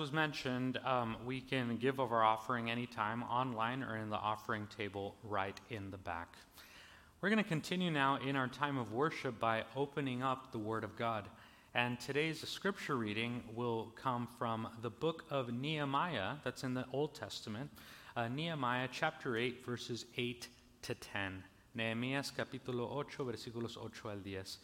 was mentioned, um, we can give of our offering anytime, online or in the offering table right in the back. We're going to continue now in our time of worship by opening up the Word of God. And today's scripture reading will come from the book of Nehemiah, that's in the Old Testament, uh, Nehemiah chapter 8, verses 8 to 10. Nehemías capítulo 8, versículos 8 al 10.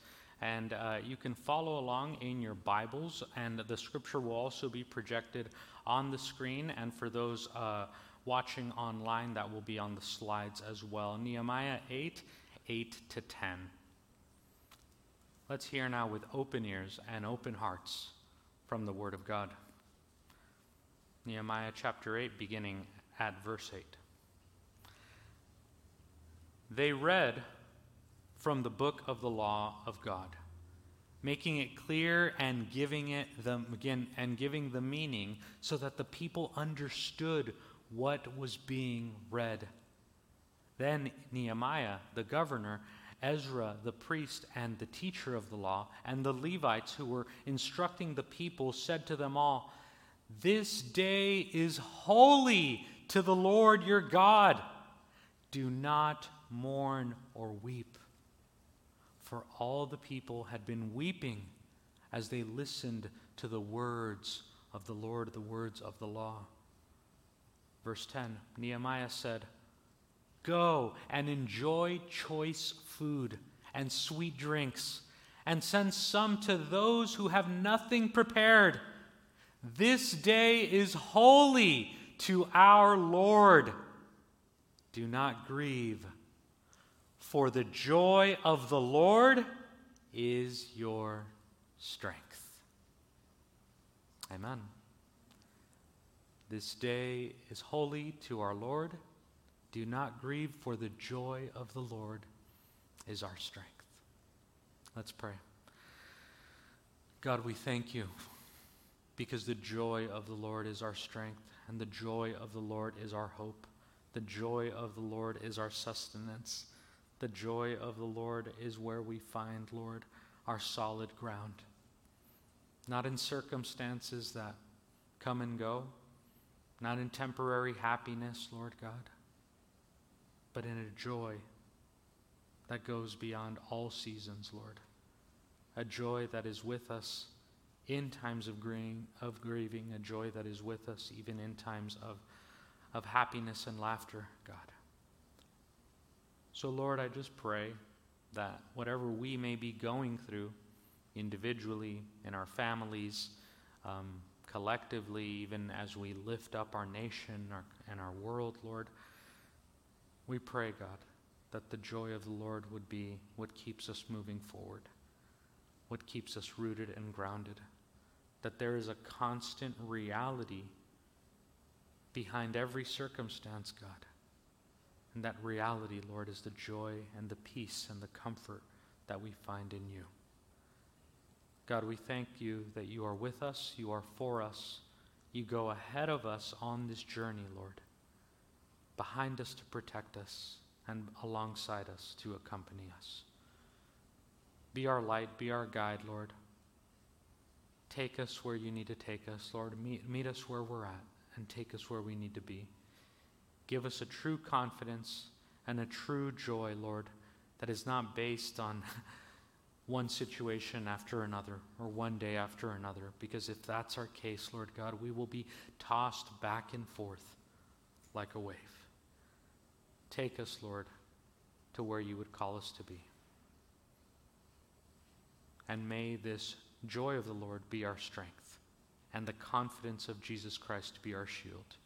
And uh, you can follow along in your Bibles, and the scripture will also be projected on the screen. And for those uh, watching online, that will be on the slides as well. Nehemiah 8 8 to 10. Let's hear now with open ears and open hearts from the Word of God. Nehemiah chapter 8, beginning at verse 8. They read from the book of the law of God, making it clear and giving it the again and giving the meaning so that the people understood what was being read. Then Nehemiah, the governor, Ezra, the priest and the teacher of the law, and the Levites who were instructing the people said to them all, This day is holy to the Lord your God. Do not mourn or weep for all the people had been weeping as they listened to the words of the Lord, the words of the law. Verse 10 Nehemiah said, Go and enjoy choice food and sweet drinks, and send some to those who have nothing prepared. This day is holy to our Lord. Do not grieve for the joy of the Lord is your strength. Amen. This day is holy to our Lord. Do not grieve, for the joy of the Lord is our strength. Let's pray. God, we thank you because the joy of the Lord is our strength, and the joy of the Lord is our hope. The joy of the Lord is our sustenance. The joy of the Lord is where we find, Lord, our solid ground. Not in circumstances that come and go, not in temporary happiness, Lord God, but in a joy that goes beyond all seasons, Lord. A joy that is with us in times of, grieving, of grieving, a joy that is with us even in times of, of happiness and laughter, God. So, Lord, I just pray that whatever we may be going through individually, in our families, um, collectively, even as we lift up our nation our, and our world, Lord, we pray, God, that the joy of the Lord would be what keeps us moving forward, what keeps us rooted and grounded, that there is a constant reality behind every circumstance, God and that reality, Lord, is the joy and the peace and the comfort that we find in you. God, we thank you that you are with us, you are for us, you go ahead of us on this journey, Lord, behind us to protect us and alongside us to accompany us. Be our light, be our guide, Lord. Take us where you need to take us, Lord. Meet, meet us where we're at and take us where we need to be. Give us a true confidence and a true joy, Lord, that is not based on one situation after another or one day after another. Because if that's our case, Lord God, we will be tossed back and forth like a wave. Take us, Lord, to where you would call us to be. And may this joy of the Lord be our strength, and the confidence of Jesus Christ be our shield.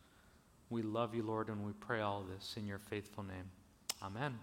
We love you, Lord, and we pray all this in your faithful name. Amen.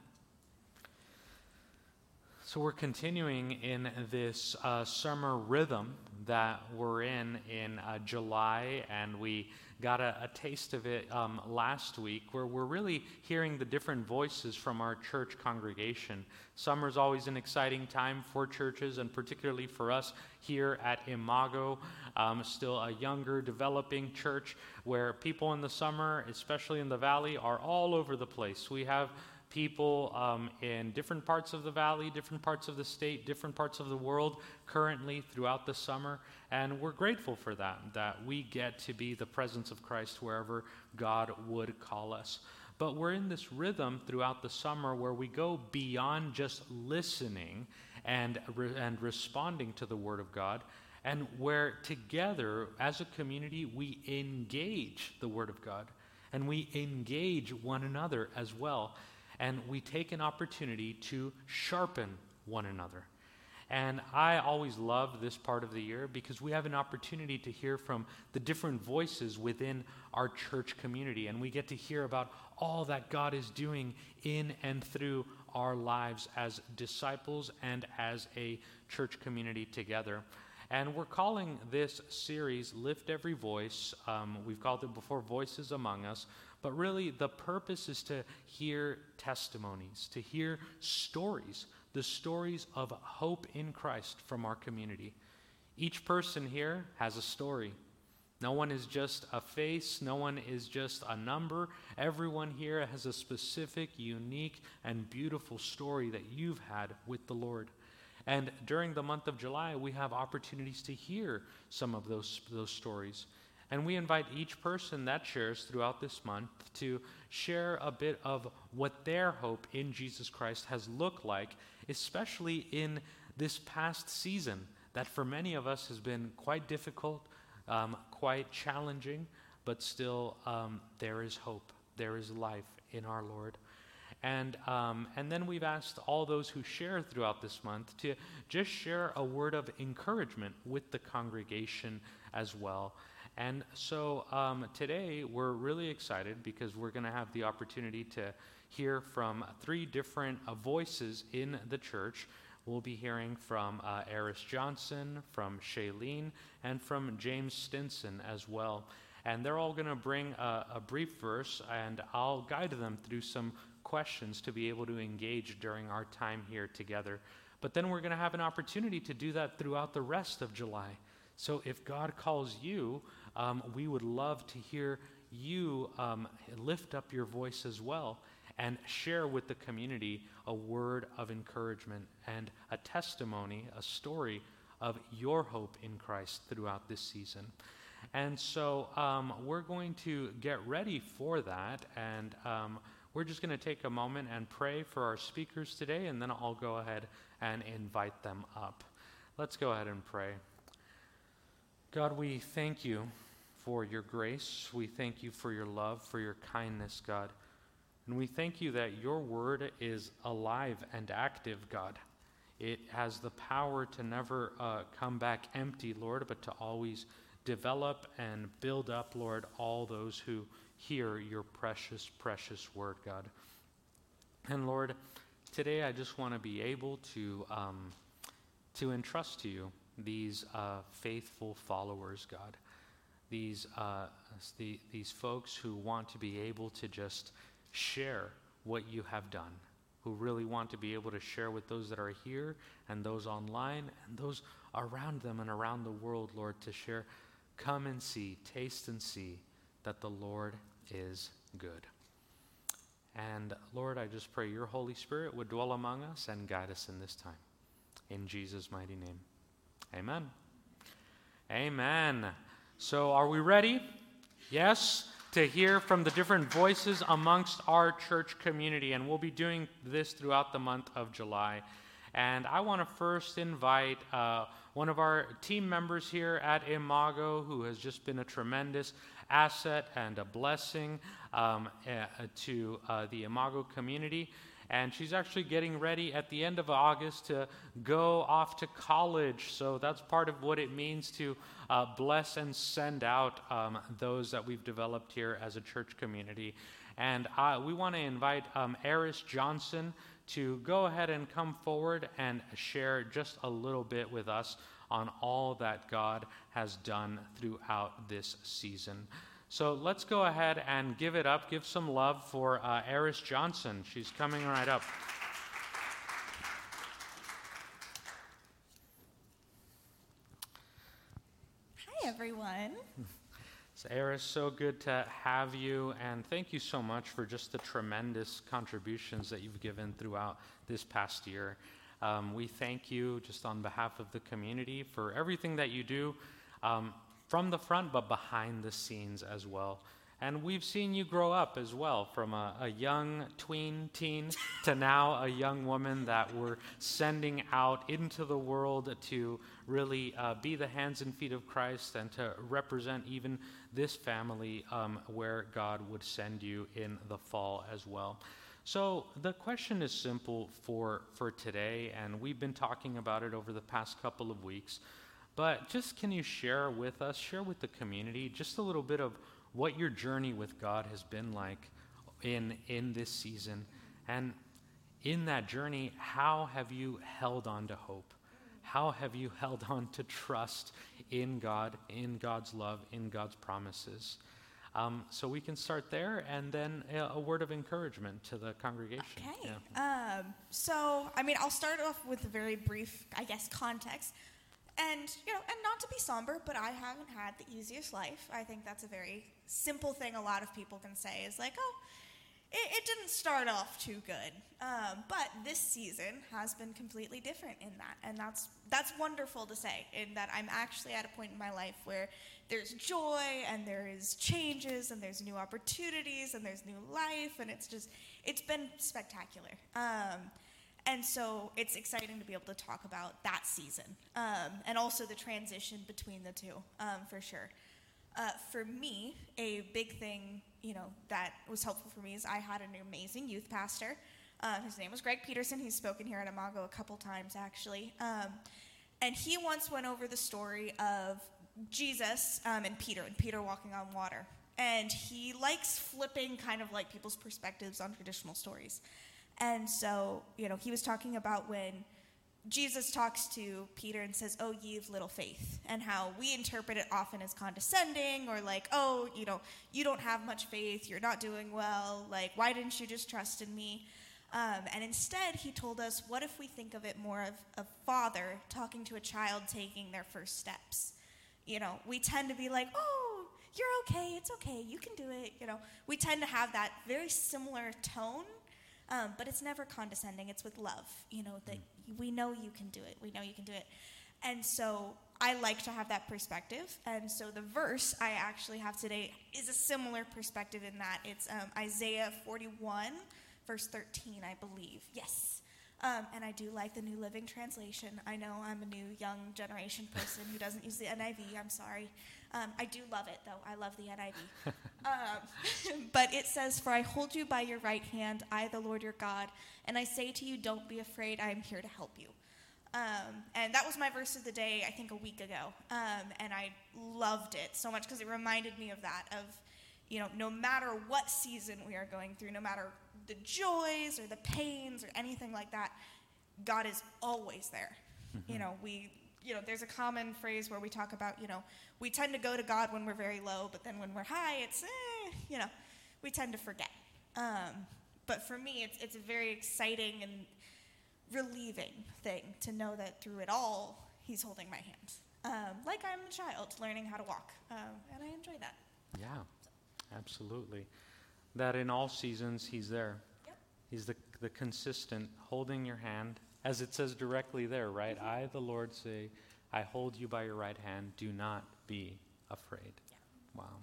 So, we're continuing in this uh, summer rhythm that we're in in uh, July, and we got a, a taste of it um, last week, where we're really hearing the different voices from our church congregation. Summer is always an exciting time for churches, and particularly for us here at Imago, um, still a younger, developing church where people in the summer, especially in the valley, are all over the place. We have people um, in different parts of the valley, different parts of the state, different parts of the world currently throughout the summer. And we're grateful for that, that we get to be the presence of Christ wherever God would call us. But we're in this rhythm throughout the summer where we go beyond just listening and, re- and responding to the Word of God, and where together as a community we engage the Word of God and we engage one another as well. And we take an opportunity to sharpen one another. And I always love this part of the year because we have an opportunity to hear from the different voices within our church community. And we get to hear about all that God is doing in and through our lives as disciples and as a church community together. And we're calling this series Lift Every Voice. Um, we've called it before Voices Among Us. But really, the purpose is to hear testimonies, to hear stories, the stories of hope in Christ from our community. Each person here has a story. No one is just a face, no one is just a number. Everyone here has a specific, unique, and beautiful story that you've had with the Lord. And during the month of July, we have opportunities to hear some of those, those stories. And we invite each person that shares throughout this month to share a bit of what their hope in Jesus Christ has looked like, especially in this past season that for many of us has been quite difficult, um, quite challenging, but still um, there is hope, there is life in our Lord. And, um, and then we've asked all those who share throughout this month to just share a word of encouragement with the congregation as well. And so um, today we're really excited because we're going to have the opportunity to hear from three different uh, voices in the church. We'll be hearing from uh, Eris Johnson, from Shailene, and from James Stinson as well. And they're all going to bring a, a brief verse, and I'll guide them through some questions to be able to engage during our time here together. But then we're going to have an opportunity to do that throughout the rest of July. So if God calls you, um, we would love to hear you um, lift up your voice as well and share with the community a word of encouragement and a testimony, a story of your hope in Christ throughout this season. And so um, we're going to get ready for that. And um, we're just going to take a moment and pray for our speakers today, and then I'll go ahead and invite them up. Let's go ahead and pray. God, we thank you for your grace. We thank you for your love, for your kindness, God. And we thank you that your word is alive and active, God. It has the power to never uh, come back empty, Lord, but to always develop and build up, Lord, all those who hear your precious, precious word, God. And Lord, today I just want to be able to, um, to entrust to you these uh, faithful followers, God. These, uh, the, these folks who want to be able to just share what you have done, who really want to be able to share with those that are here and those online and those around them and around the world, Lord, to share. Come and see, taste and see that the Lord is good. And Lord, I just pray your Holy Spirit would dwell among us and guide us in this time. In Jesus' mighty name. Amen. Amen. So, are we ready? Yes? To hear from the different voices amongst our church community. And we'll be doing this throughout the month of July. And I want to first invite uh, one of our team members here at Imago, who has just been a tremendous asset and a blessing um, uh, to uh, the Imago community. And she's actually getting ready at the end of August to go off to college. So that's part of what it means to uh, bless and send out um, those that we've developed here as a church community. And uh, we want to invite um, Eris Johnson to go ahead and come forward and share just a little bit with us on all that God has done throughout this season. So let's go ahead and give it up, give some love for uh, Eris Johnson. She's coming right up. Hi, everyone. So, Eris, so good to have you, and thank you so much for just the tremendous contributions that you've given throughout this past year. Um, we thank you just on behalf of the community for everything that you do um, from the front, but behind the scenes as well. And we've seen you grow up as well from a, a, young tween teen to now a young woman that we're sending out into the world to really uh, be the hands and feet of Christ and to represent even this family um, where God would send you in the fall as well. So the question is simple for, for today, and we've been talking about it over the past couple of weeks. But just can you share with us, share with the community, just a little bit of what your journey with God has been like in, in this season. And in that journey, how have you held on to hope? How have you held on to trust in God, in God's love, in God's promises? Um, so we can start there, and then a, a, word of encouragement to the congregation. Okay. Yeah. Um, so, I mean, I'll start off with a very brief, I guess, context. And, you know, and not to be somber, but I haven't had the easiest life. I think that's a very simple thing a lot of people can say is like, oh, it, it didn't start off too good. Um, but this season has been completely different in that. And that's, that's wonderful to say, in that I'm actually at a point in my life where there's joy and there is changes and there's new opportunities and there's new life. And it's just, it's been spectacular. Um, and so it's exciting to be able to talk about that season um, and also the transition between the two, um, for sure. Uh, for me, a big thing, you know, that was helpful for me is I had an amazing youth pastor. Uh, his name was Greg Peterson. He's spoken here at Imago a couple times, actually. Um, and he once went over the story of Jesus um, and Peter, and Peter walking on water. And he likes flipping kind of like people's perspectives on traditional stories. And so, you know, he was talking about when Jesus talks to Peter and says, Oh, of little faith, and how we interpret it often as condescending or like, Oh, you know, you don't have much faith, you're not doing well, like, why didn't you just trust in me? Um, and instead, he told us, What if we think of it more of a father talking to a child taking their first steps? You know, we tend to be like, Oh, you're okay, it's okay, you can do it. You know, we tend to have that very similar tone um, but it's never condescending. It's with love. You know that mm. we know you can do it. We know you can do it. And so I like to have that perspective. And so the verse I actually have today is a similar perspective in that it's um, Isaiah 41, verse 13, I believe. Yes. Um, and I do like the New Living Translation. I know I'm a new young generation person who doesn't use the NIV. I'm sorry. Um, I do love it, though. I love the NIV. um, but it says, For I hold you by your right hand, I, the Lord your God, and I say to you, Don't be afraid, I am here to help you. Um, and that was my verse of the day, I think, a week ago. Um, and I loved it so much because it reminded me of that, of, you know, no matter what season we are going through, no matter the joys or the pains or anything like that, God is always there. Mm-hmm. You know, we you know, there's a common phrase where we talk about, you know, we tend to go to God when we're very low, but then when we're high, it's, eh, you know, we tend to forget. Um, but for me, it's, it's a very exciting and relieving thing to know that through it all, He's holding my hand. Um, like I'm a child learning how to walk. Um, and I enjoy that. Yeah, absolutely. That in all seasons, He's there. Yep. He's the, the consistent holding your hand as it says directly there, right? Mm-hmm. I, the Lord, say, I hold you by your right hand. Do not be afraid. Yeah. Wow.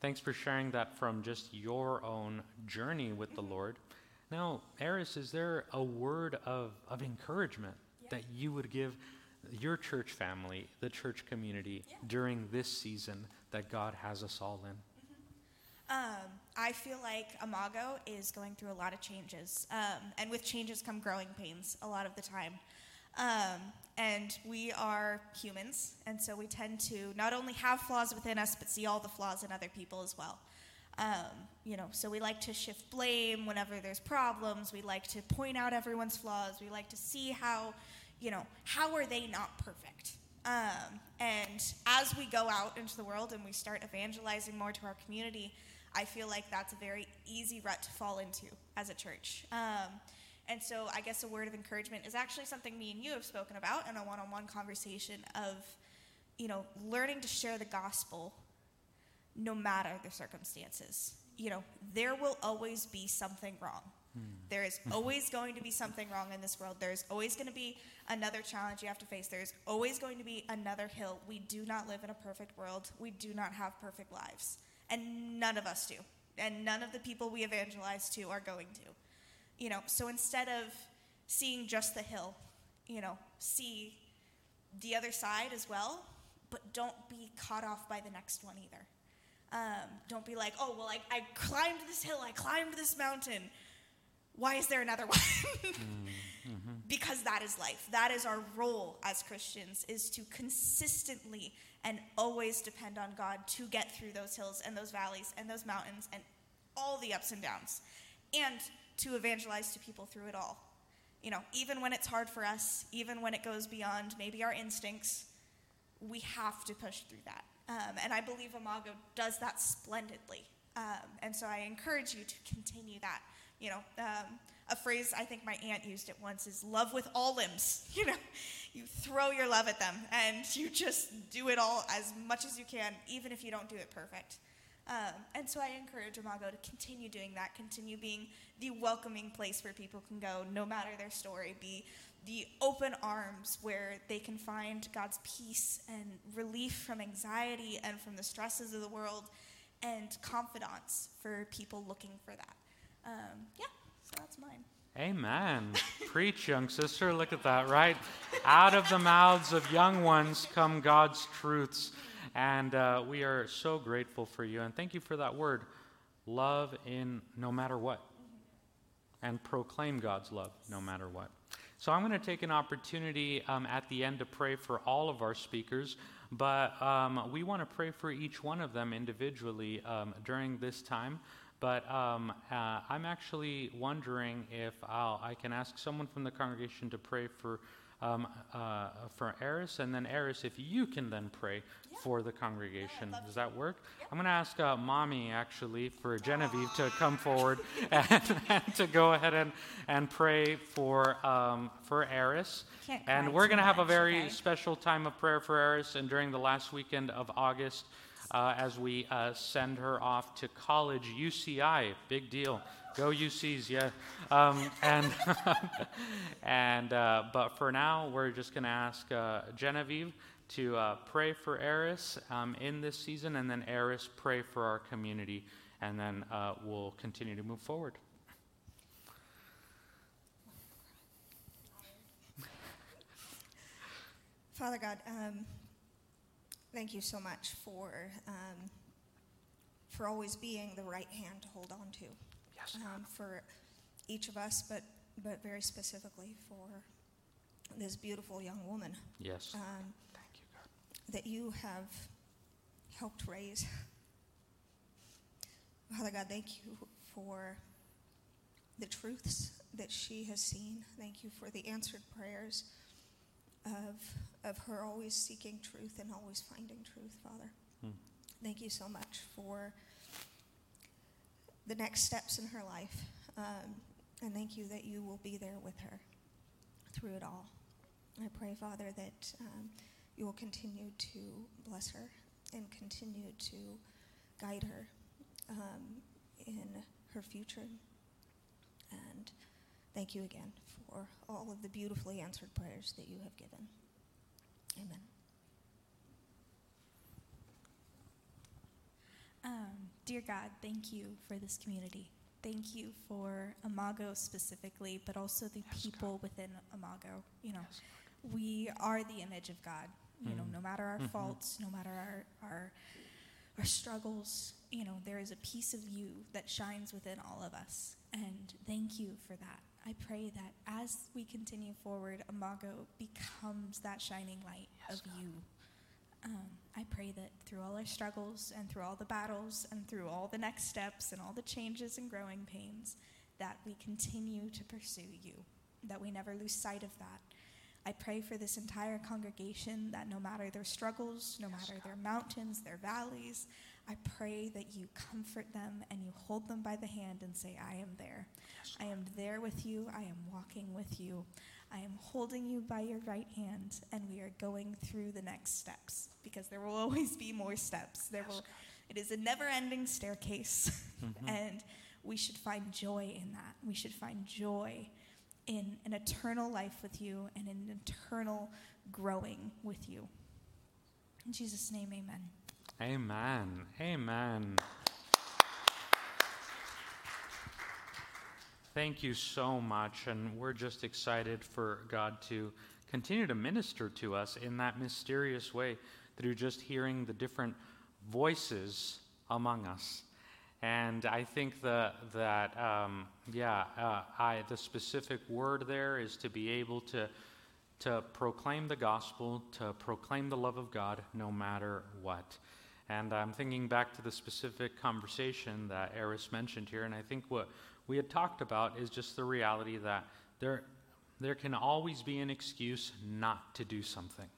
Thanks for sharing that from just your own journey with mm-hmm. the Lord. Now, Eris, is there a word of, of encouragement yeah. that you would give your church family, the church community, yeah. during this season that God has us all in? Um, I feel like Imago is going through a lot of changes, um, and with changes come growing pains a lot of the time. Um, and we are humans, and so we tend to not only have flaws within us, but see all the flaws in other people as well. Um, you know, so we like to shift blame whenever there's problems. We like to point out everyone's flaws. We like to see how, you know, how are they not perfect? Um, and as we go out into the world and we start evangelizing more to our community, I feel like that's a very easy rut to fall into as a church. Um, and so I guess a word of encouragement is actually something me and you have spoken about in a one on one conversation of, you know, learning to share the gospel no matter the circumstances. You know, there will always be something wrong. There is always going to be something wrong in this world. There's always going to be another challenge you have to face. There's always going to be another hill. We do not live in a perfect world. We do not have perfect lives. And none of us do. And none of the people we evangelize to are going to. You know, so instead of seeing just the hill, you know, see the other side as well, but don't be caught off by the next one either. Um, don't be like, oh, well, I, I climbed this hill, I climbed this mountain. Why is there another one? mm-hmm. Because that is life. That is our role as Christians, is to consistently and always depend on God to get through those hills and those valleys and those mountains and all the ups and downs, and to evangelize to people through it all. You know, even when it's hard for us, even when it goes beyond maybe our instincts, we have to push through that. Um, and I believe Imago does that splendidly. Um, and so I encourage you to continue that. You know, um, a phrase I think my aunt used it once is love with all limbs. You know, you throw your love at them and you just do it all as much as you can, even if you don't do it perfect. Um, and so I encourage Imago to continue doing that, continue being the welcoming place where people can go, no matter their story, be the open arms where they can find God's peace and relief from anxiety and from the stresses of the world and confidence for people looking for that. Um, yeah, that's mine. Amen. Preach, young sister. Look at that, right? Out of the mouths of young ones come God's truths. And uh, we are so grateful for you. And thank you for that word love in no matter what. And proclaim God's love no matter what. So I'm going to take an opportunity um, at the end to pray for all of our speakers, but um, we want to pray for each one of them individually um, during this time. But um, uh, I'm actually wondering if I'll, I can ask someone from the congregation to pray for um, uh, for Eris, and then Eris, if you can then pray yeah. for the congregation. Yeah, Does that work? Yeah. I'm going to ask uh, Mommy, actually, for Genevieve Aww. to come forward and, and, to go ahead and, and pray for, um, for Eris. And we're going to have a very okay. special time of prayer for Eris, and during the last weekend of August, uh, as we uh, send her off to college, UCI, big deal. Go UCs, yeah. Um, and and uh, but for now, we're just going to ask uh, Genevieve to uh, pray for Eris um, in this season, and then Eris pray for our community, and then we'll continue to move forward. Father God, um, thank you so much for um, for always being the right hand to hold on to yes, um, for each of us, but but very specifically for this beautiful young woman. Yes. Um, Thank you, God. That you have helped raise. Father God, thank you for the truths that she has seen. Thank you for the answered prayers of, of her always seeking truth and always finding truth, Father. Hmm. Thank you so much for the next steps in her life. Um, and thank you that you will be there with her through it all. I pray, Father, that um, you will continue to bless her and continue to guide her um, in her future. And thank you again for all of the beautifully answered prayers that you have given. Amen. Um, dear God, thank you for this community. Thank you for Imago specifically, but also the yes, people God. within Imago. You know, yes, we are the image of God. You mm know, no matter our mm-hmm. faults, no matter our, our our struggles, you know, there is a piece of you that shines within all of us. And thank you for that. I pray that as we continue forward, Imago becomes that shining light yes, of God. you um, I pray that through all our struggles and through all the battles and through all the next steps and all the changes and growing pains, that we continue to pursue you, that we never lose sight of that. I pray for this entire congregation that no matter their struggles, no matter their mountains, their valleys, I pray that you comfort them and you hold them by the hand and say, I am there. I am there with you. I am walking with you. I am holding you by your right hand, and we are going through the next steps because there will always be more steps. There will, It is a never ending staircase. Mm-hmm. and we should find joy in that. We should find joy in an eternal life with you and an eternal growing with you. In Jesus' name, amen. Amen. Amen. Thank you so much. And we're just excited for God to continue to minister to us in that mysterious way through just hearing the different voices among us. And I think the, that, um, yeah, uh, I, the specific word there is to be able to, to proclaim the gospel, to proclaim the love of God no matter what. And I'm thinking back to the specific conversation that Eris mentioned here, and I think what we had talked about is just the reality that there, there can always be an excuse not to do something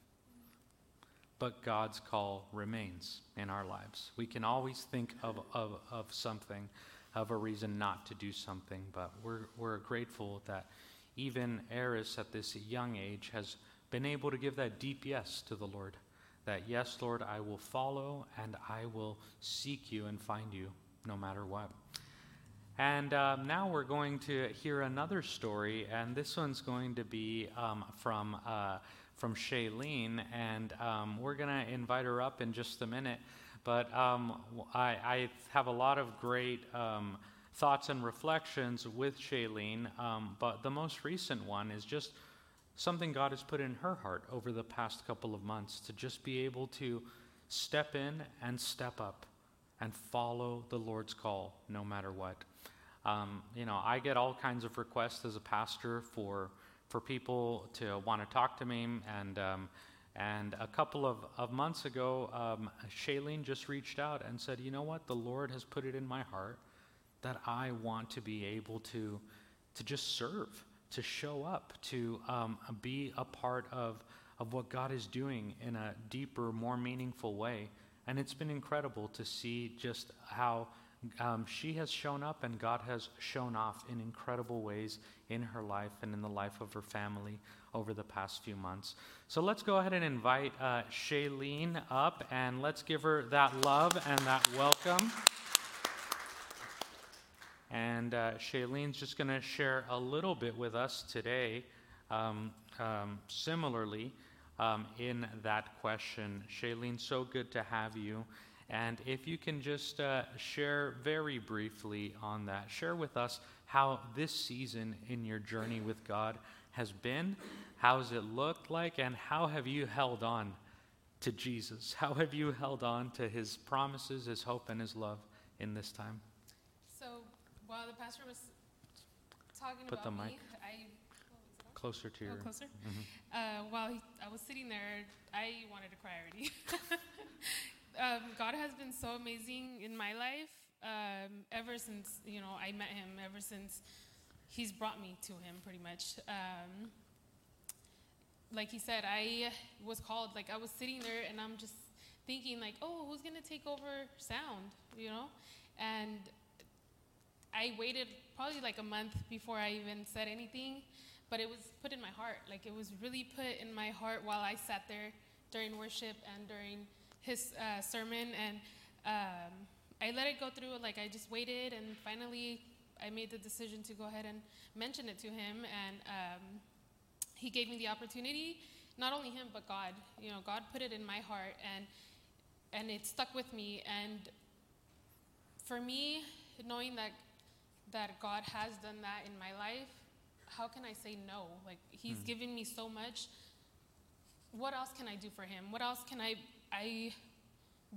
but God's call remains in our lives. We can always think of, of, of something, of a reason not to do something, but we're, we're grateful that even Eris at this young age has been able to give that deep yes to the Lord. That, yes, Lord, I will follow and I will seek you and find you no matter what. And um, now we're going to hear another story, and this one's going to be um, from. Uh, from Shailene, and um, we're going to invite her up in just a minute. But um, I, I, have a lot of great um, thoughts and reflections with Shailene, um, but the most recent one is just something God has put in her heart over the past couple of months to just be able to step in and step up and follow the Lord's call no matter what. Um, you know, I get all kinds of requests as a pastor for for people to want to talk to me. And, um, and a couple of, of months ago, um, Shailene just reached out and said, You know what? The Lord has put it in my heart that I want to be able to, to just serve, to show up, to um, be a part of, of what God is doing in a deeper, more meaningful way. And it's been incredible to see just how um, she has shown up and God has shown off in incredible ways in her life and in the life of her family over the past few months. So let's go ahead and invite uh, Shailene up and let's give her that love and that welcome. And uh, Shailene's just going to share a little bit with us today, um, um, similarly, um, in that question. Shailene, so good to have you. And if you can just uh, share very briefly on that, share with us how this season in your journey with God has been, how has it looked like, and how have you held on to Jesus? How have you held on to his promises, his hope, and his love in this time? While the pastor was talking Put about the mic me, I closer to oh, your. closer. Mhm. Uh, while he, I was sitting there, I wanted to cry already. um, God has been so amazing in my life um, ever since you know I met Him. Ever since He's brought me to Him, pretty much. Um, like He said, I was called. Like I was sitting there, and I'm just thinking, like, oh, who's gonna take over sound? You know, and I waited probably like a month before I even said anything, but it was put in my heart. Like it was really put in my heart while I sat there during worship and during his uh, sermon, and um, I let it go through. Like I just waited, and finally, I made the decision to go ahead and mention it to him, and um, he gave me the opportunity. Not only him, but God. You know, God put it in my heart, and and it stuck with me. And for me, knowing that that God has done that in my life, how can I say no? Like He's Mm. given me so much. What else can I do for Him? What else can I I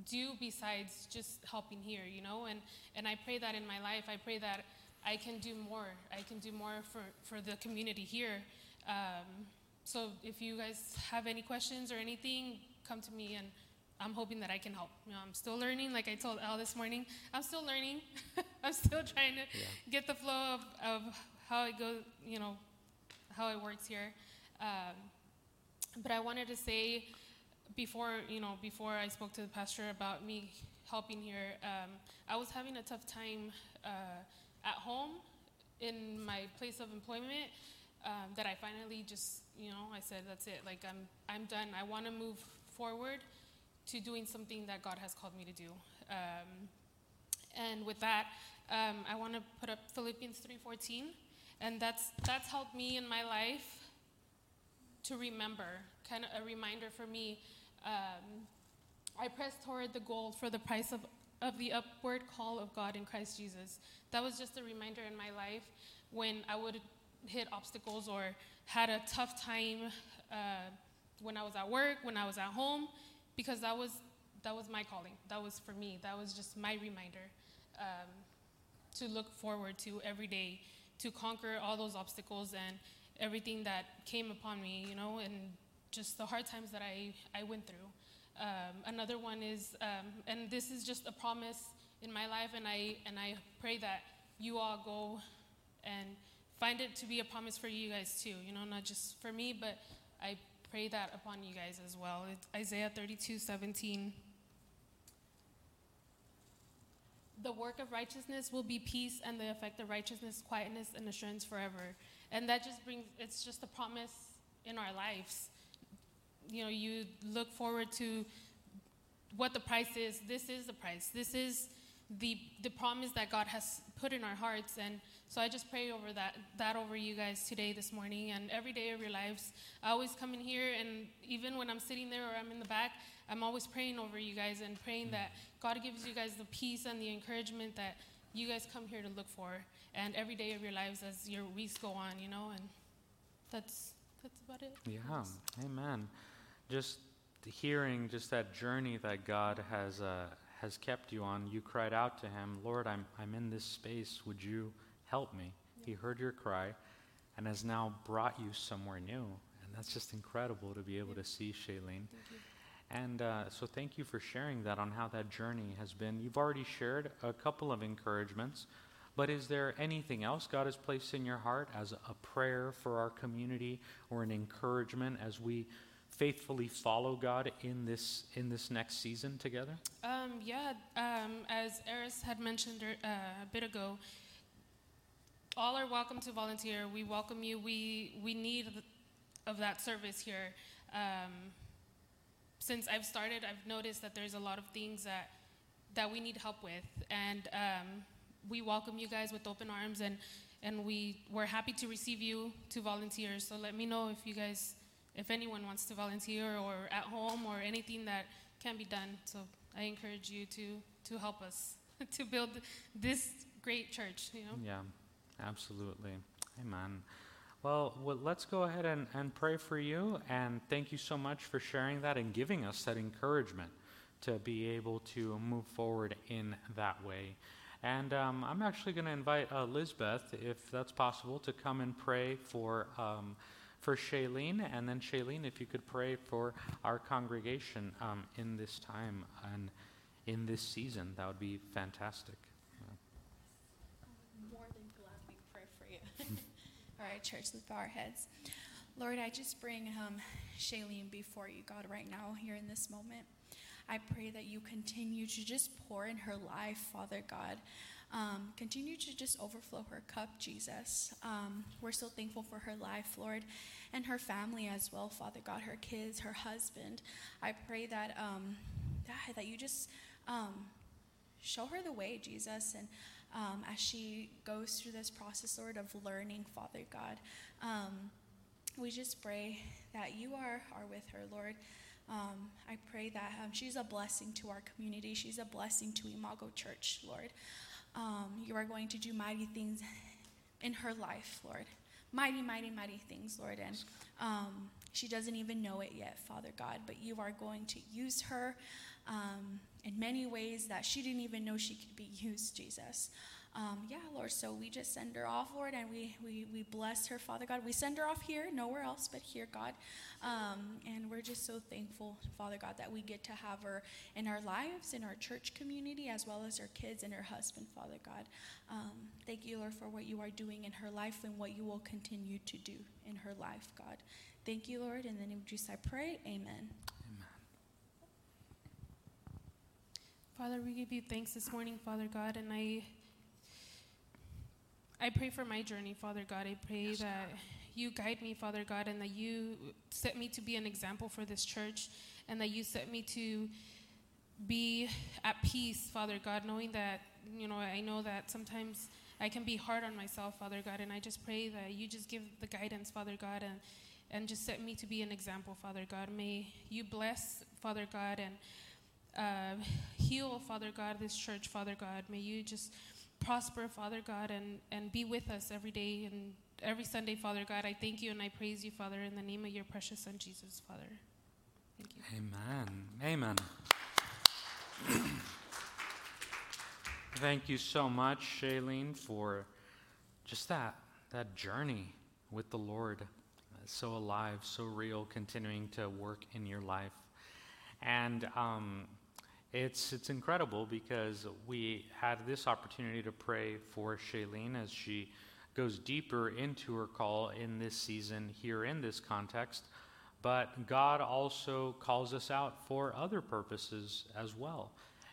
do besides just helping here? You know, and and I pray that in my life. I pray that I can do more. I can do more for for the community here. Um, so if you guys have any questions or anything, come to me and. I'm hoping that I can help. You know, I'm still learning. Like I told Al this morning, I'm still learning. I'm still trying to Yeah. get the flow of, of how it goes, you know, how it works here. Um, but I wanted to say before, you know, before I spoke to the pastor about me helping here, um, I was having a tough time uh, at home in my place of employment. Um, that I finally just, you know, I said that's it. Like I'm, I'm done. I want to move forward to doing something that God has called me to do. Um, and with that, um, I want to put up Philippians 3:14, and that's that's helped me in my life to remember, kind of a reminder for me. Um, I press toward the goal for the price of, of the upward call of God in Christ Jesus. That was just a reminder in my life when I would hit obstacles or had a tough time uh, when I was at work, when I was at home, because that was that was my calling. That was for me. That was just my reminder um, to look forward to every day, to conquer all those obstacles and everything that came upon me, you know, and just the hard times that I, I went through. Um, another one is, um, and this is just a promise in my life, and I and I pray that you all go and find it to be a promise for you guys too. You know, not just for me, but I pray that upon you guys as well. It's Isaiah 32, 17. The work of righteousness will be peace, and the effect of righteousness, quietness, and assurance forever. And that just brings, it's just a promise in our lives. You know, you look forward to what the price is. This is the price. This is the, the promise that God has put in our hearts. And so I just pray over that, that over you guys today, this morning, and every day of your lives. I always come in here, and even when I'm sitting there or I'm in the back, I'm always praying over you guys and praying that God gives you guys the peace and the encouragement that you guys come here to look for, and every day of your lives as your weeks go on, you know, and that's that's about it. Yeah, amen. Just hearing just that journey that God has uh, has kept you on. You cried out to Him, Lord, I'm I'm in this space. Would you help me? He heard your cry, and has now brought you somewhere new. And that's just incredible to be able to see Shailene. And uh, so, thank you for sharing that on how that journey has been. You've already shared a couple of encouragements, but is there anything else God has placed in your heart as a prayer for our community or an encouragement as we faithfully follow God in this in this next season together? Um, yeah, um, as Eris had mentioned uh, a bit ago, all are welcome to volunteer. We welcome you. We we need of that service here. Um, since I've started, I've noticed that there's a lot of things that that we need help with, and um, we welcome you guys with open arms, and and we we're happy to receive you to volunteer. So let me know if you guys, if anyone wants to volunteer or at home or anything that can be done. So I encourage you to to help us to build this great church. You know. Yeah, absolutely. Amen. Well, well, let's go ahead and, and pray for you. And thank you so much for sharing that and giving us that encouragement to be able to move forward in that way. And um, I'm actually going to invite uh, Lizbeth, if that's possible, to come and pray for, um, for Shailene. And then, Shailene, if you could pray for our congregation um, in this time and in this season, that would be fantastic. All right, church, let's bow our heads. Lord, I just bring um, Shailene before you, God, right now, here in this moment. I pray that you continue to just pour in her life, Father God. Um, continue to just overflow her cup, Jesus. Um, we're so thankful for her life, Lord, and her family as well, Father God, her kids, her husband. I pray that um, that you just um, show her the way, Jesus, and um, as she goes through this process, Lord, of learning, Father God. Um, we just pray that you are, are with her, Lord. Um, I pray that um, she's a blessing to our community. She's a blessing to Imago Church, Lord. Um, you are going to do mighty things in her life, Lord. Mighty, mighty, mighty things, Lord. And um, she doesn't even know it yet, Father God, but you are going to use her um, in many ways that she didn't even know she could be used, Jesus. Um, yeah, Lord, so we just send her off, Lord, and we, we, we bless her, Father God. We send her off here, nowhere else but here, God. Um, and we're just so thankful, Father God, that we get to have her in our lives, in our church community, as well as her kids and her husband, Father God. Um, thank you, Lord, for what you are doing in her life and what you will continue to do in her life, God. Thank you, Lord. In the name of Jesus, I pray. Amen. Father, we give you thanks this morning, Father God, and I I pray for my journey, Father God. I pray yes, that God. you guide me, Father God, and that you set me to be an example for this church, and that you set me to be at peace, Father God, knowing that, you know, I know that sometimes I can be hard on myself, Father God, and I just pray that you just give the guidance, Father God, and, and just set me to be an example, Father God. May you bless, Father God, and uh, heal, Father God, this church, Father God. May you just prosper, Father God, and, and be with us every day and every Sunday, Father God. I thank you and I praise you, Father, in the name of your precious Son, Jesus, Father. Thank you. Amen. Amen. Thank you so much, Shailene, for just that that journey with the Lord. So alive, so real, continuing to work in your life. And um, it's, it's incredible because we had this opportunity to pray for Shailene as she goes deeper into her call in this season here in this context. But God also calls us out for other purposes as well.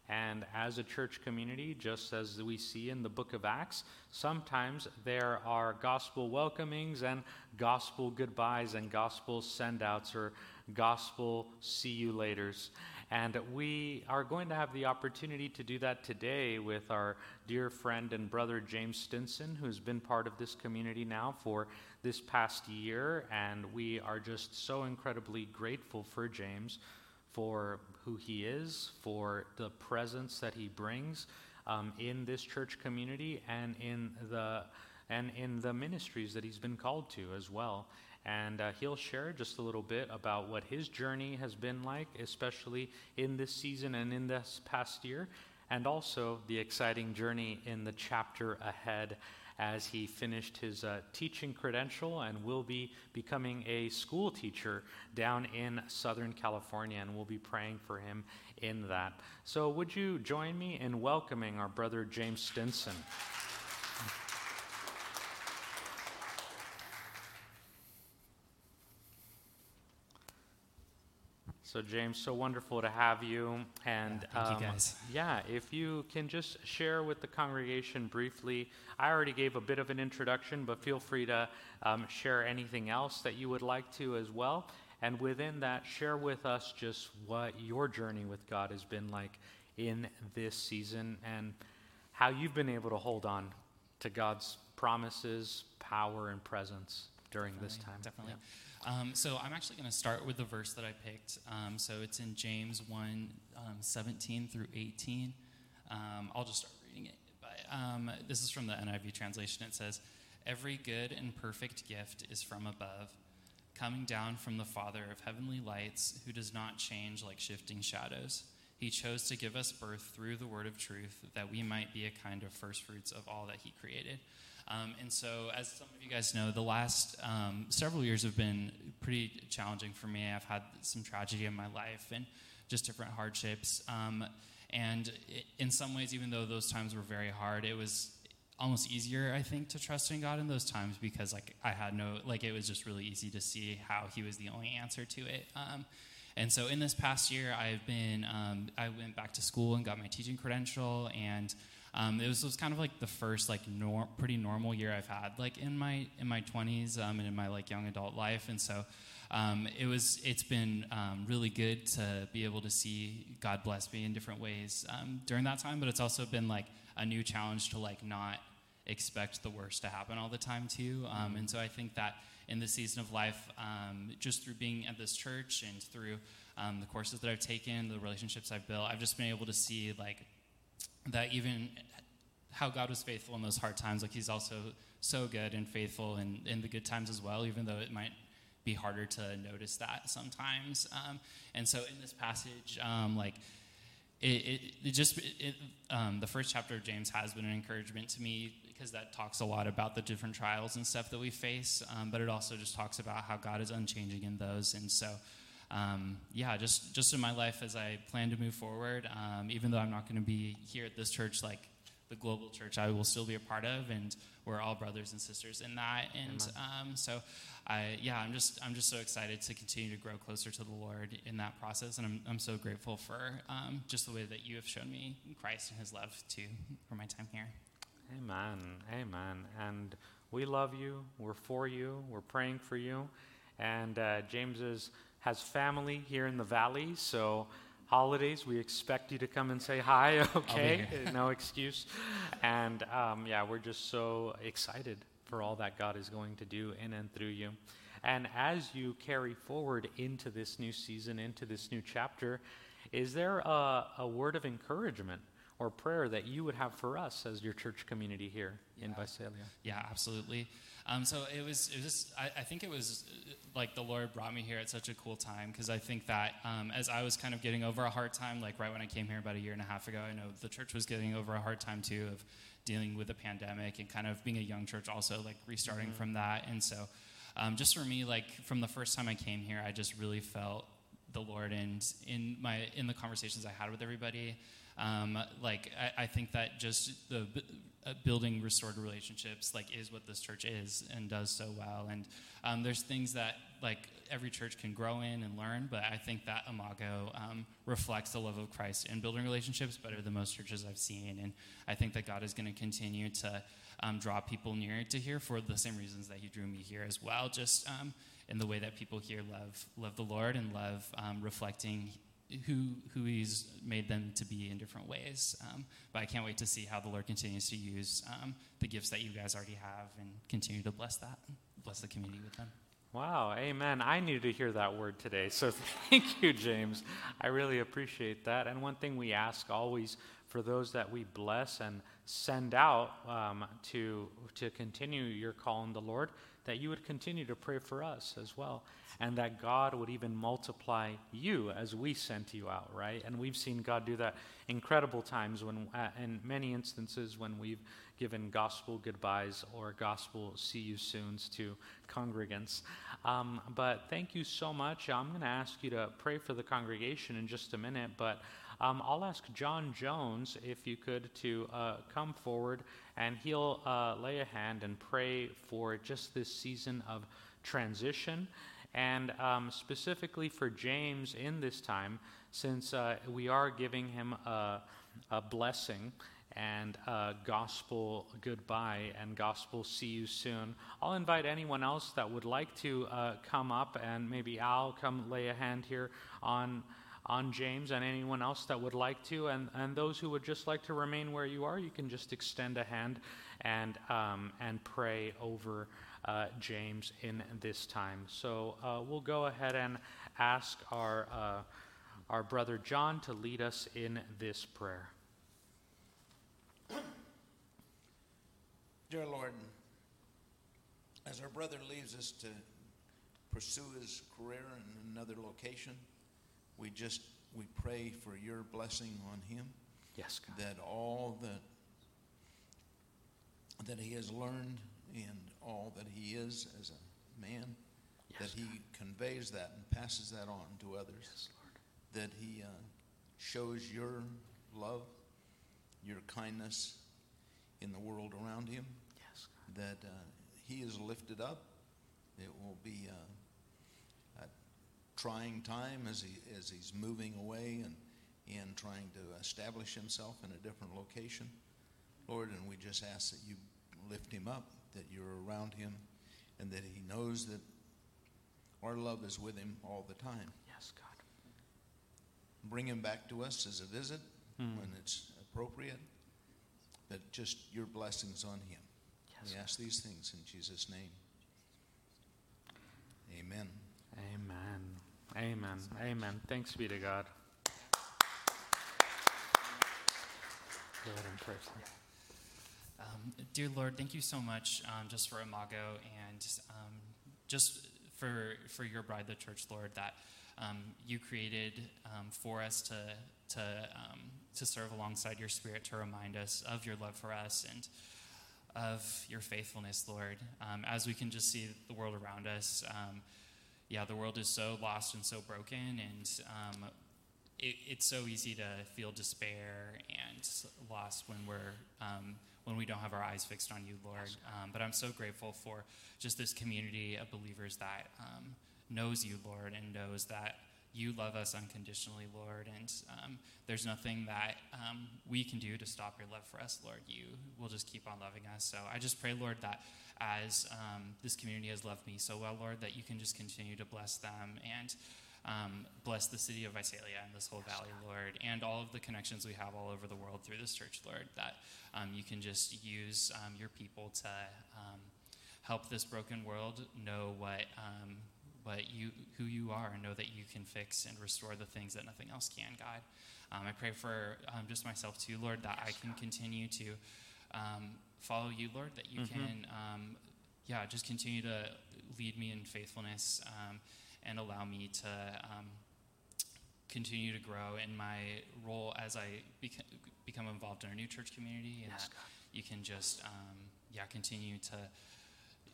And as a church community, just as we see in the book of Acts, sometimes there are gospel welcomings and gospel goodbyes and gospel sendouts or gospel see you laters. And we are going to have the opportunity to do that today with our dear friend and brother James Stinson, who's been part of this community now for this past year. And we are just so incredibly grateful for James for who he is, for the presence that he brings um, in this church community and in the and in the ministries that he's been called to as well. And uh, he'll share just a little bit about what his journey has been like, especially in this season and in this past year, and also the exciting journey in the chapter ahead as he finished his uh, teaching credential and will be becoming a school teacher down in Southern California, and we'll be praying for him in that. So, would you join me in welcoming our brother James Stinson? So, James, so wonderful to have you. And yeah, thank um, you guys. Yeah, if you can just share with the congregation briefly. I already gave a bit of an introduction, but feel free to um, share anything else that you would like to as well. And within that, share with us just what your journey with God has been like in this season and how you've been able to hold on to God's promises, power, and presence during definitely, this time. Definitely. Yeah. Um, so I'm actually going to start with the verse that I picked. Um, so it's in James 1 um, 17 through 18. Um, I'll just start reading it. But, um, this is from the NIV translation. It says, Every good and perfect gift is from above, coming down from the Father of heavenly lights, who does not change like shifting shadows. He chose to give us birth through the word of truth, that we might be a kind of firstfruits of all that He created. Um, and so, as some of you guys know, the last um, several years have been pretty challenging for me. I've had some tragedy in my life and just different hardships. Um, and in some ways, even though those times were very hard, it was almost easier, I think, to trust in God in those times because, like, I had no, like, it was just really easy to see how He was the only answer to it. Um, and so, in this past year, I've been, um, I went back to school and got my teaching credential and um, it was, was kind of like the first like nor- pretty normal year I've had like in my in my 20s um, and in my like young adult life, and so um, it was it's been um, really good to be able to see God bless me in different ways um, during that time. But it's also been like a new challenge to like not expect the worst to happen all the time too. Um, and so I think that in this season of life, just through being at this church and through the courses that I've taken, the relationships I've built, I've just been able to see like that even how God was faithful in those hard times, like He's also so good and faithful in, in the good times as well, even though it might be harder to notice that sometimes. Um, and so in this passage, um, like, it, it, it just, it, um, the first chapter of James has been an encouragement to me because that talks a lot about the different trials and stuff that we face, um, but it also just talks about how God is unchanging in those. And so, um, yeah, just just in my life as I plan to move forward, um, even though I'm not going to be here at this church like the global church, I will still be a part of, and we're all brothers and sisters in that. And um, so, I yeah, I'm just I'm just so excited to continue to grow closer to the Lord in that process, and I'm I'm so grateful for um, just the way that you have shown me Christ and His love too for my time here. Amen, amen, and we love you. We're for you. We're praying for you, and uh, James is has family here in the valley, so holidays. We expect you to come and say hi, okay? no excuse. And um, yeah, we're just so excited for all that God is going to do in and through you. And as you carry forward into this new season, into this new chapter, is there a, a word of encouragement or prayer that you would have for us as your church community here in Visalia? Yeah, absolutely. Um, so it was, it was I, I, think it was uh, like the Lord brought me here at such a cool time because I think that um, as I was kind of getting over a hard time, like right when I came here about a year and a half ago, I know the church was getting over a hard time too of dealing with the pandemic and kind of being a young church also, like restarting mm-hmm. from that. And so um, just for me, like from the first time I came here, I just really felt the Lord and in my in the conversations I had with everybody, um, like I, I, think that just the uh, building restored relationships like is what this church is and does so well. And um, there's things that like every church can grow in and learn, but I think that Imago um, reflects the love of Christ in building relationships better than most churches I've seen. And I think that God is going to continue to um, draw people near to here for the same reasons that He drew me here as well. Just um, in the way that people here love love the Lord and love um, reflecting who who He's made them to be in different ways. Um, but I can't wait to see how the Lord continues to use um, the gifts that you guys already have and continue to bless that, bless the community with them. Wow, amen. I needed to hear that word today. So thank you, James. I really appreciate that. And one thing we ask always for those that we bless and send out um, to, to continue your call in the Lord, that you would continue to pray for us as well and that God would even multiply you as we sent you out, right? And we've seen God do that incredible times when, uh, in many instances, when we've given gospel goodbyes or gospel see you soons to congregants. Um, but thank you so much. I'm going to ask you to pray for the congregation in just a minute, but um, I'll ask John Jones if you could to uh, come forward and he'll uh, lay a hand and pray for just this season of transition and um, specifically for James in this time, since uh, we are giving him a, a blessing and a gospel goodbye and gospel see you soon. I'll invite anyone else that would like to uh, come up, and maybe I'll come lay a hand here on on James and anyone else that would like to. And, and those who would just like to remain where you are, you can just extend a hand and, um, and pray over uh, James in this time. So uh, we'll go ahead and ask our, uh, our brother John to lead us in this prayer. Dear Lord, as our brother leaves us to pursue his career in another location, we just we pray for your blessing on him. Yes, God. That all that that he has learned and all that he is as a man, yes, that he God. conveys that and passes that on to others. Yes, that he uh, shows your love, your kindness in the world around him. Yes, that uh, he is lifted up. It will be uh, a trying time as he as he's moving away and and trying to establish himself in a different location. Lord, and we just ask that you lift him up that you're around him, and that he knows that our love is with him all the time. Yes, God. Bring him back to us as a visit mm. when it's appropriate, but just your blessings on him. Yes, we ask these things in Jesus' name. Amen. Amen. Amen. Amen. Thanks be to God. Go ahead and pray. Um, dear Lord, thank you so much um, just for Imago and um, just for, for your bride, the church, Lord, that um, you created um, for us to, to, um, to serve alongside your spirit to remind us of your love for us and of your faithfulness, Lord. as we can just see the world around us, yeah, the world is so lost and so broken, and it, it's so easy to feel despair and lost when we're um, when we don't have our eyes fixed on you, Lord. Um, but I'm so grateful for just this community of believers that um, knows you, Lord, and knows that you love us unconditionally, Lord. And um, there's nothing that um, we can do to stop your love for us, Lord. You will just keep on loving us. So I just pray, Lord, that as um, this community has loved me so well, Lord, that you can just continue to bless them and um, bless the city of Visalia and this whole valley, Lord, and all of the connections we have all over the world through this church, Lord, that um, you can just use um, your people to help this broken world know what, um, what you, who you are and know that you can fix and restore the things that nothing else can, God. Um, I pray for just myself too, Lord, that I can continue to follow you, Lord, that you mm-hmm. can, yeah, just continue to lead me in faithfulness and allow me to um, continue to grow in my role as I beca- become involved in our new church community. And yes, you can just, um, yeah, continue to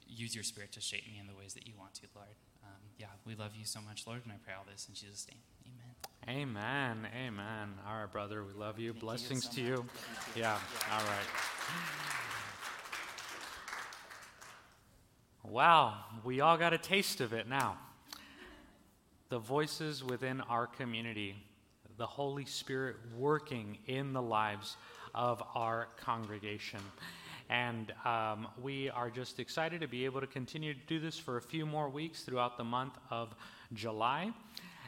use your spirit to shape me in the ways that you want to, Lord. Um, yeah, we love you so much, Lord, and I pray all this in Jesus' name. Amen. Amen. Amen. All right, brother, we love you. Thank Blessings you so to you. Yeah, all right. Wow, we all got a taste of it now the voices within our community, the Holy Spirit working in the lives of our congregation. And um, we are just excited to be able to continue to do this for a few more weeks throughout the month of July.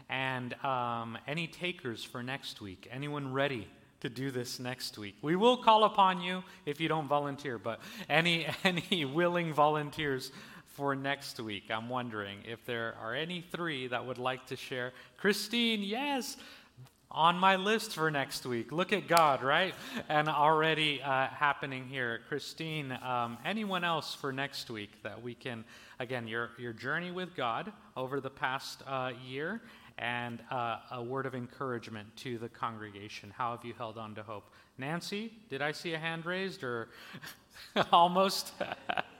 And um, any takers for next week? Anyone ready to do this next week? We will call upon you if you don't volunteer, but any, any willing volunteers for next week. I'm wondering if there are any three that would like to share. Christine, yes, on my list for next week. Look at God, right? And already uh, happening here. Christine, um, anyone else for next week that we can, again, your, your journey with God over the past uh, year and uh, a word of encouragement to the congregation. How have you held on to hope? Nancy, did I see a hand raised or almost?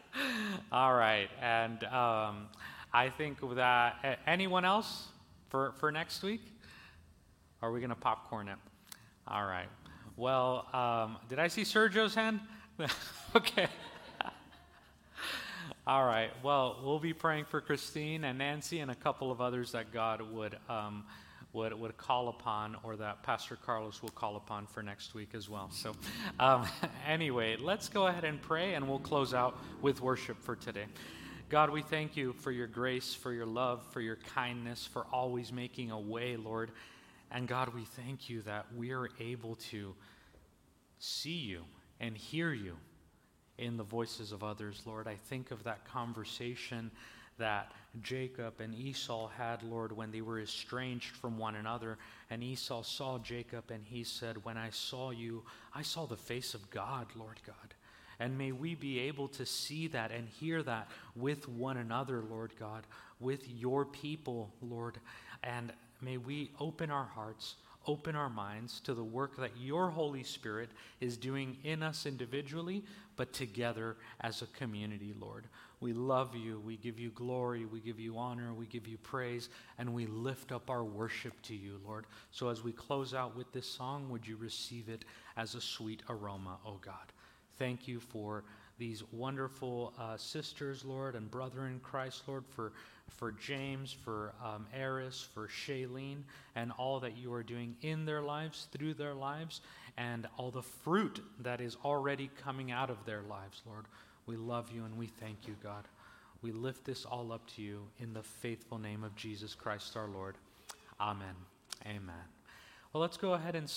All right. And um, I think that anyone else for, for next week? Are we going to popcorn it? All right. Well, um, did I see Sergio's hand? okay. All right. Well, we'll be praying for Christine and Nancy and a couple of others that God would um, would, would call upon or that Pastor Carlos will call upon for next week as well. So, um, anyway, let's go ahead and pray and we'll close out with worship for today. God, we thank you for your grace, for your love, for your kindness, for always making a way, Lord. And God, we thank you that we are able to see you and hear you in the voices of others, Lord. I think of that conversation that Jacob and Esau had, Lord, when they were estranged from one another. And Esau saw Jacob, and he said, When I saw you, I saw the face of God, Lord God. And may we be able to see that and hear that with one another, Lord God, with your people, Lord. And may we open our hearts, open our minds to the work that your Holy Spirit is doing in us individually, but together as a community, Lord. We love you. We give you glory. We give you honor. We give you praise. And we lift up our worship to you, Lord. So as we close out with this song, would you receive it as a sweet aroma, O God? Thank you for these wonderful uh, sisters, Lord, and brother in Christ, Lord, for, for James, for um, Eris, for Shailene, and all that you are doing in their lives, through their lives, and all the fruit that is already coming out of their lives, Lord. We love you and we thank you, God. We lift this all up to you in the faithful name of Jesus Christ our Lord. Amen. Amen. Well, let's go ahead and.